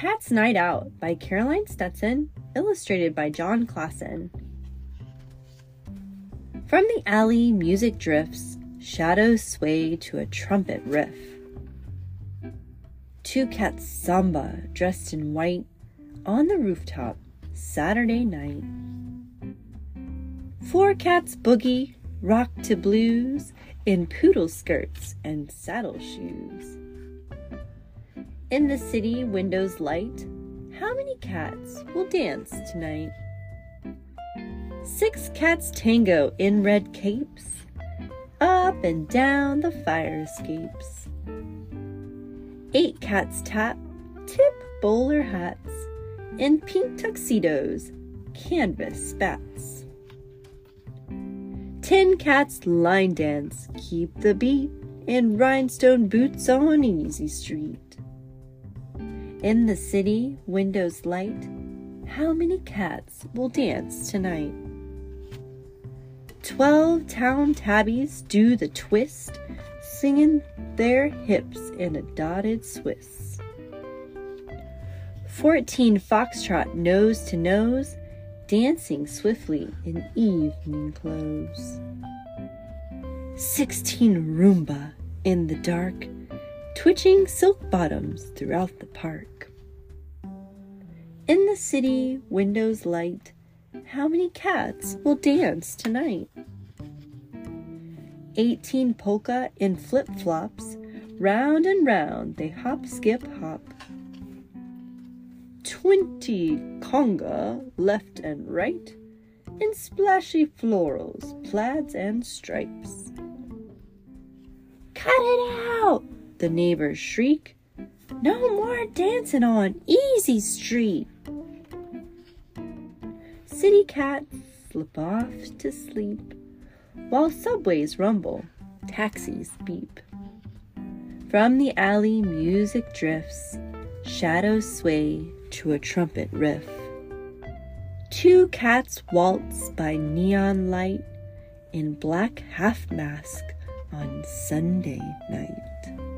Cat's Night Out by Caroline Stutson, illustrated by Jon Klassen. From the alley, music drifts, shadows sway to a trumpet riff. Two cats samba dressed in white on the rooftop Saturday night. Four cats boogie, rock to blues in poodle skirts and saddle shoes. In the city, windows light. How many cats will dance tonight? Six cats tango in red capes, up and down the fire escapes. Eight cats tap, tip bowler hats, in pink tuxedos, canvas spats. Ten cats line dance, keep the beat, in rhinestone boots on Easy Street. In the city, windows light, how many cats will dance tonight? Twelve town tabbies do the twist, singing their hips in a dotted Swiss. Fourteen foxtrot nose to nose, dancing swiftly in evening clothes. Sixteen rumba in the dark, twitching silk bottoms throughout the park. In the city, windows light, how many cats will dance tonight? 18 polka in flip flops, round and round they hop, skip, hop. 20 conga left and right in splashy florals, plaids, and stripes. Cut it out! The neighbors shriek. No more dancing on Easy Street. City cats slip off to sleep while subways rumble, taxis beep. From the alley, music drifts, shadows sway to a trumpet riff. Two cats waltz by neon light in black half mask on Sunday night.